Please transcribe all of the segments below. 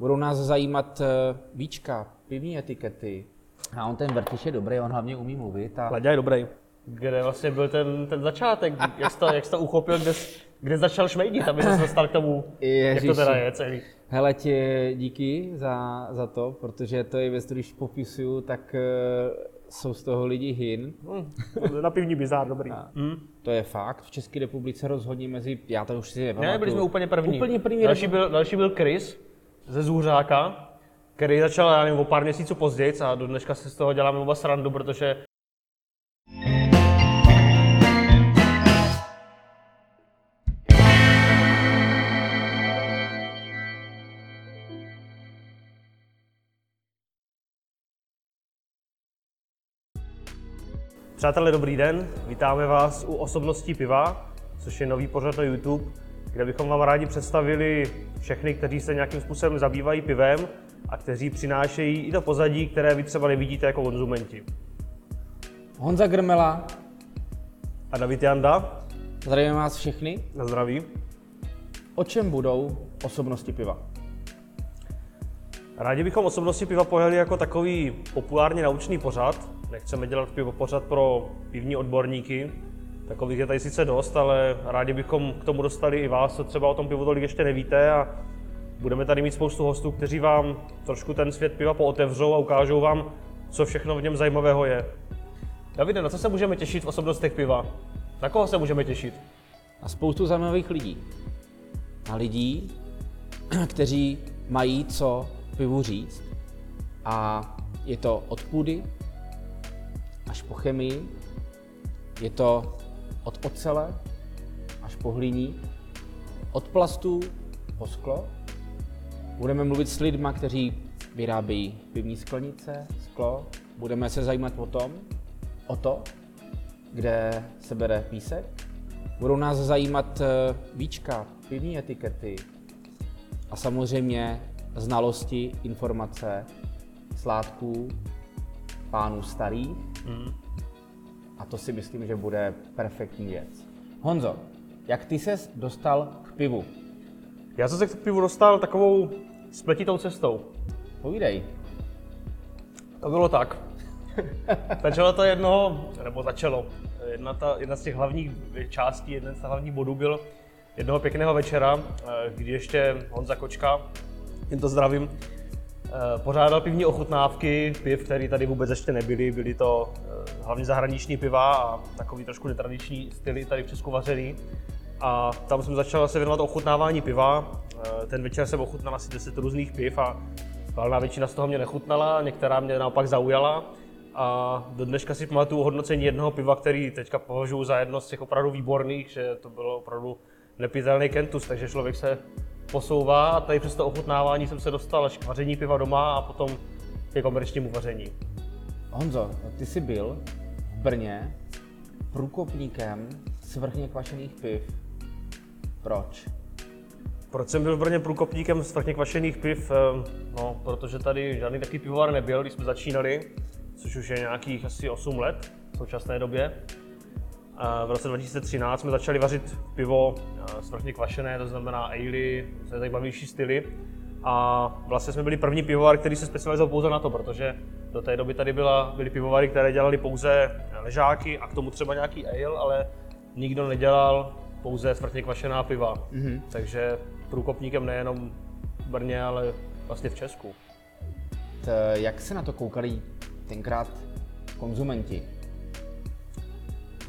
Budou nás zajímat eh, víčka, pivní etikety. A on ten Vrtiš je dobrý, on hlavně umí mluvit. A Ladě je dobrý. Kde vlastně byl ten, ten začátek, jak jsi to, jak jsi to uchopil, kde, jsi- kde jsi začal šmejdit, aby se dostal k tomu, jak to Ježiši. teda je celý. Hele ti díky za, za to, protože to je věc, když popisuju, tak eh, jsou z toho lidi hin. Hm, na pivní bizár, dobrý. Hm. To je fakt. V České republice rozhodně mezi, já to už si Ne, nepamatuju. byli jsme úplně první. Úplně první. Další byl, další byl Chris ze Zůřáka, který začal, já nevím, o pár měsíců později a do dneška si z toho děláme oba srandu, protože Přátelé, dobrý den. Vítáme vás u Osobností piva, což je nový pořad na YouTube, kde bychom vám rádi představili všechny, kteří se nějakým způsobem zabývají pivem a kteří přinášejí i do pozadí, které vy třeba nevidíte jako konzumenti. Honza Grmela, A David Janda, zdravím vás všechny. na zdraví. O čem budou osobnosti piva? Rádi bychom osobnosti piva pojeli jako takový populárně naučný pořad. Nechceme dělat pivo pořad pro pivní odborníky. Takových je tady sice dost, ale rádi bychom k tomu dostali i vás, co třeba o tom pivu tolik ještě nevíte a budeme tady mít spoustu hostů, kteří vám trošku ten svět piva pootevřou a ukážou vám, co všechno v něm zajímavého je. Davide, na co se můžeme těšit v osobnostech piva? Na koho se můžeme těšit? A spoustu zajímavých lidí. A lidí, kteří mají co pivu říct. A je to od půdy až po chemii, je to od ocele až po hliník, od plastů po sklo. Budeme mluvit s lidmi, kteří vyrábějí pivní sklenice, sklo. Budeme se zajímat o tom, o to, kde se bere písek. Budou nás zajímat eh, víčka, pivní etikety a samozřejmě znalosti, informace, sládků, pánů starých. A to si myslím, že bude perfektní věc. Honzo, jak ty ses dostal k pivu? Já jsem se k pivu dostal takovou spletitou cestou. Povídej. To bylo tak. začalo to jednoho, nebo začalo, jedna, ta, jedna z těch hlavních částí, jeden z těch hlavních bodů byl jednoho pěkného večera, eh, kdy ještě Honza Kočka, jen to zdravím, eh, pořádal pivní ochutnávky piv, které tady vůbec ještě nebyly. Byly to hlavně zahraniční piva a takový trošku netradiční styly tady v Česku vařený. A tam jsem začal se věnovat ochutnávání piva. Eh, Ten večer jsem ochutnal asi 10 různých piv a valná většina z toho mě nechutnala, některá mě naopak zaujala. A do dneška si pamatuju hodnocení jednoho piva, který teďka považuji za jedno z těch opravdu výborných, že to bylo opravdu nepitelný kentus, takže člověk se posouvá a tady přes to ochutnávání jsem se dostal až k vaření piva doma a potom ke komerčnímu vaření. Honzo, ty jsi byl v Brně průkopníkem svrchně kvašených piv. Proč? Proč jsem byl v Brně průkopníkem svrchně kvašených piv? Eh, No, protože tady žádný takový pivovar nebyl, když jsme začínali, což už je nějakých asi 8 let v současné době. V roce 2013 jsme začali vařit pivo eh, svrchně kvašené, to znamená ale, to zajímavější styly. A vlastně jsme byli první pivovar, který se specializoval pouze na to, protože do té doby tady byla, byly pivovary, které dělali pouze ležáky a k tomu třeba nějaký ale, ale nikdo nedělal pouze svrchně kvašená piva. Mm-hmm. Takže průkopníkem nejenom v Brně, ale vlastně v Česku. T, jak se na to koukali tenkrát konzumenti?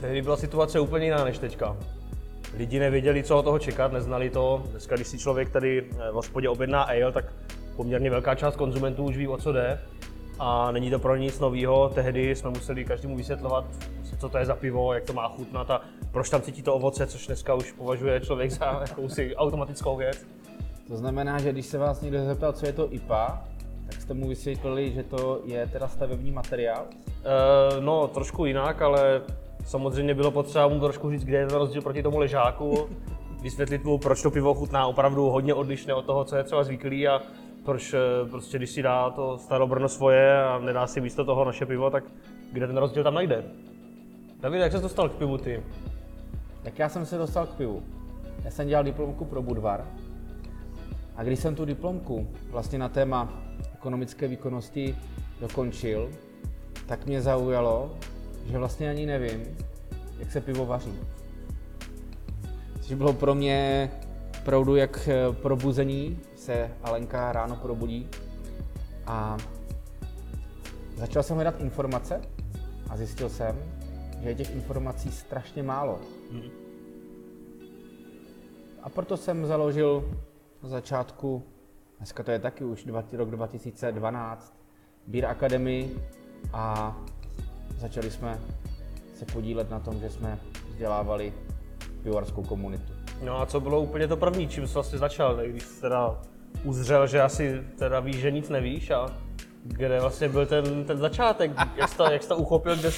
Tehdy byla situace úplně jiná než teďka. Lidi nevěděli, co od toho čekat, neznali to. Dneska, když si člověk tady v hospodě objedná ale, tak poměrně velká část konzumentů už ví, o co jde. A není to pro nic nového. Tehdy jsme museli každému vysvětlovat, co to je za pivo, jak to má chutnat a proč tam cítí to ovoce, což dneska už považuje člověk za jakousi automatickou věc. To znamená, že když se vás někdo zeptal, co je to IPA, tak jste mu vysvětlili, že to je teda stavební materiál? E, no, trošku jinak, ale samozřejmě bylo potřeba mu trošku říct, kde je ten rozdíl proti tomu ležáku, vysvětlit mu, proč to pivo chutná opravdu hodně odlišné od toho, co je třeba zvyklý a proč eh, prostě, když si dá to starobrno svoje a nedá si místo toho naše pivo, tak kde ten rozdíl tam najde. David, jak se dostal k pivu ty? Tak já jsem se dostal k pivu. Já jsem dělal diplomku pro Budvar a A když jsem tu diplomku vlastně na téma ekonomické výkonnosti dokončil, tak mě zaujalo, že vlastně ani nevím, jak se pivo vaří. Což bylo pro mě opravdu jak eh, probuzení, se Alenka ráno probudí a začal jsem hledat informace a zjistil jsem, že je těch informací strašně málo. Hmm. A proto jsem založil na začátku, dneska to je taky už rok 2012, Beer Academy a začali jsme se podílet na tom, že jsme vzdělávali pivovarskou komunitu. No a co bylo úplně to první, čím jsi vlastně začal, když jsi teda uzřel, že asi teda víš, že nic nevíš a kde vlastně byl ten, ten začátek, jak jsi to, jak jsi to uchopil, kde,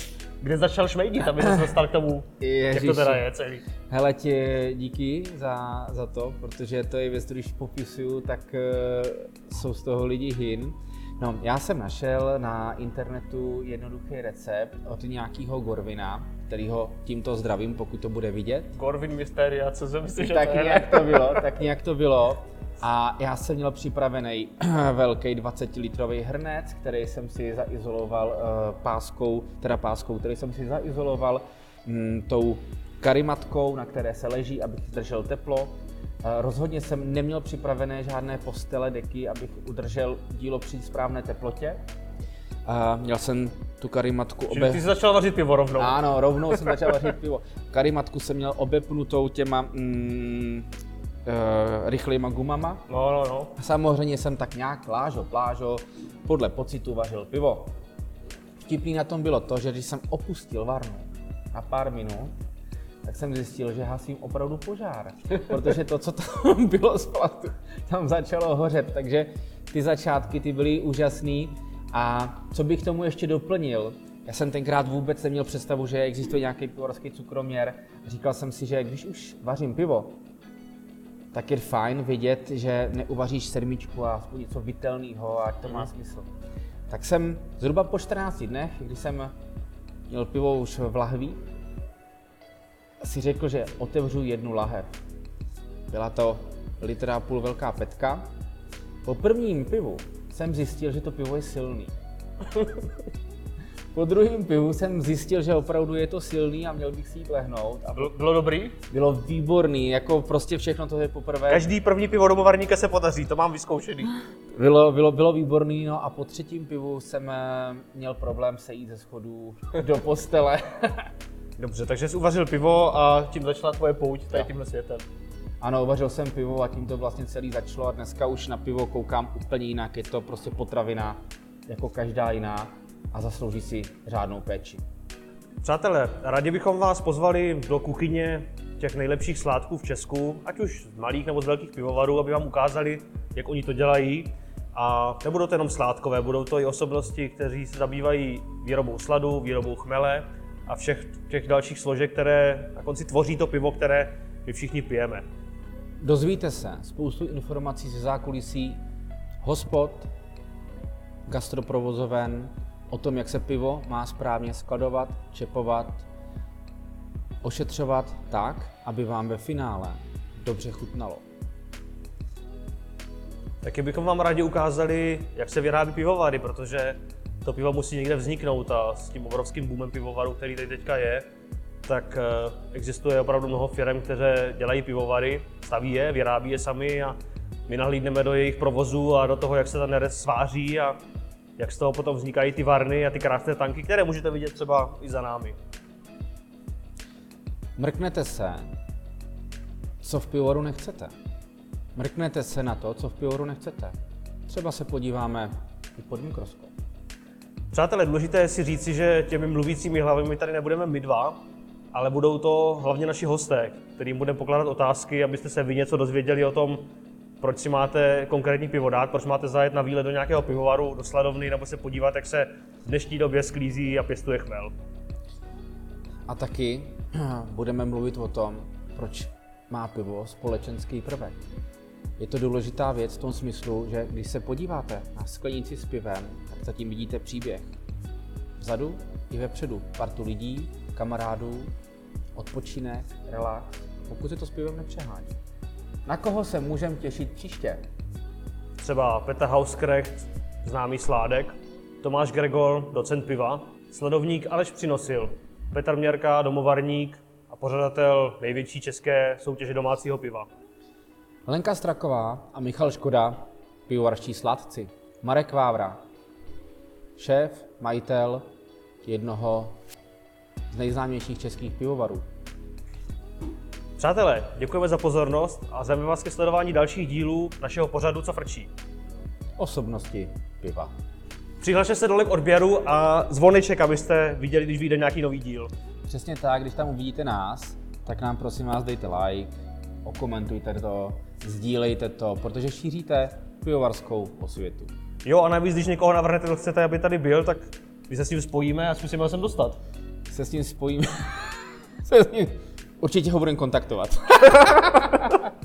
kde začal šmejdit, aby se dostal k tomu, Ježiši. jak to teda je celý. Hele, tě díky za, za to, protože to je věc, když popisuju, tak uh, jsou z toho lidi hin. No, já jsem našel na internetu jednoduchý recept od nějakého Gorvina, kterýho tímto zdravím, pokud to bude vidět. Gorvin Mysteria, co jsem že tak to nějak to bylo, tak nějak to bylo. A já jsem měl připravený velký 20-litrový hrnec, který jsem si zaizoloval uh, páskou, teda páskou, který jsem si zaizoloval mm, tou karimatkou, na které se leží, abych držel teplo. Rozhodně jsem neměl připravené žádné postele, deky, abych udržel dílo při správné teplotě. A měl jsem tu karimatku obe... ty jsi začal vařit pivo rovnou. Ano, rovnou jsem začal vařit pivo. Karimatku jsem měl obepnutou těma mm, uh, rychlýma gumama. No, no, no. A samozřejmě jsem tak nějak plážo, plážo, podle pocitu vařil pivo. Vtipný na tom bylo to, že když jsem opustil varnu na pár minut, tak jsem zjistil, že hasím opravdu požár, protože to, co tam bylo z platu, tam začalo hořet, takže ty začátky ty byly úžasný a co bych tomu ještě doplnil, já jsem tenkrát vůbec neměl představu, že existuje nějaký pivovarský cukroměr. Říkal jsem si, že když už vařím pivo, tak je fajn vidět, že neuvaříš sedmičku a aspoň něco vitelného a to má smysl. Tak jsem zhruba po 14 dnech, když jsem měl pivo už v lahví, si řekl, že otevřu jednu lahev. Byla to litra a půl velká petka. Po prvním pivu jsem zjistil, že to pivo je silný. Po druhém pivu jsem zjistil, že opravdu je to silný a měl bych si jít lehnout. A bylo, bylo dobrý? Bylo výborný, jako prostě všechno to je poprvé. Každý první pivo domovarníka se podaří, to mám vyzkoušený. Bylo, bylo, bylo výborný, no a po třetím pivu jsem eh, měl problém sejít ze schodů do postele. Dobře, takže jsi uvařil pivo a tím začala tvoje pouť tady tímhle světem. Ano, uvařil jsem pivo a tím to vlastně celý začalo a dneska už na pivo koukám úplně jinak. Je to prostě potravina jako každá jiná a zaslouží si řádnou péči. Přátelé, rádi bychom vás pozvali do kuchyně těch nejlepších sládků v Česku, ať už z malých nebo z velkých pivovarů, aby vám ukázali, jak oni to dělají. A nebudou to jenom sládkové, budou to i osobnosti, kteří se zabývají výrobou sladu, výrobou chmele a všech těch dalších složek, které na konci tvoří to pivo, které my všichni pijeme. Dozvíte se spoustu informací ze zákulisí hospod, gastroprovozoven, o tom, jak se pivo má správně skladovat, čepovat, ošetřovat tak, aby vám ve finále dobře chutnalo. Taky bychom vám rádi ukázali, jak se vyrábí pivovary, protože to pivo musí někde vzniknout a s tím obrovským boomem pivovaru, který tady teďka je, tak eh, existuje opravdu mnoho firm, které dělají pivovary, staví je, vyrábí je sami a my nahlídneme do jejich provozu a do toho, jak se ta nerez sváří a jak z toho potom vznikají ty varny a ty krásné tanky, které můžete vidět třeba i za námi. Mrknete se, co v pivovaru nechcete. Mrknete se na to, co v pivovaru nechcete. Třeba se podíváme i pod mikroskop. Přátelé, důležité je si říci, že těmi mluvícími hlavami tady nebudeme my dva, ale budou to hlavně naši hosté, kterým budeme pokládat otázky, abyste se vy něco dozvěděli o tom, proč si máte konkrétní pivo dát, proč máte zajet na výlet do nějakého pivovaru, do sladovny, nebo se podívat, jak se v dnešní době sklízí a pěstuje chmel. A taky budeme mluvit o tom, proč má pivo společenský prvek. Je to důležitá věc v tom smyslu, že když se podíváte na sklenici s pivem, tak zatím vidíte příběh. Vzadu i vepředu partu lidí, kamarádů, odpočinek, relax, pokud se to s pivem nepřehání. Na koho se můžeme těšit příště? třeba Petr Hauskrecht, známý Sládek, Tomáš Gregor, docent piva, sledovník Aleš Přinosil, Petr Měrka, domovarník a pořadatel největší české soutěže domácího piva. Lenka Straková a Michal Škoda, pivovarští sladci. Marek Vávra, šéf, majitel jednoho z nejznámějších českých pivovarů. Přátelé, děkujeme za pozornost a zveme vás ke sledování dalších dílů našeho pořadu Co frčí. Osobnosti piva. Přihlašte se dole k odběru a zvoneček, abyste viděli, když vyjde nějaký nový díl. Přesně tak, když tam uvidíte nás, tak nám prosím vás dejte like, okomentujte to, sdílejte to, protože šíříte pivovarskou osvětu. Jo, a navíc, když někoho navrhnete, kdo chcete, aby tady byl, tak my se s ním spojíme a zkusíme ho sem dostat. Se s ním spojíme. se s ním. Určitě ho budeme kontaktovat.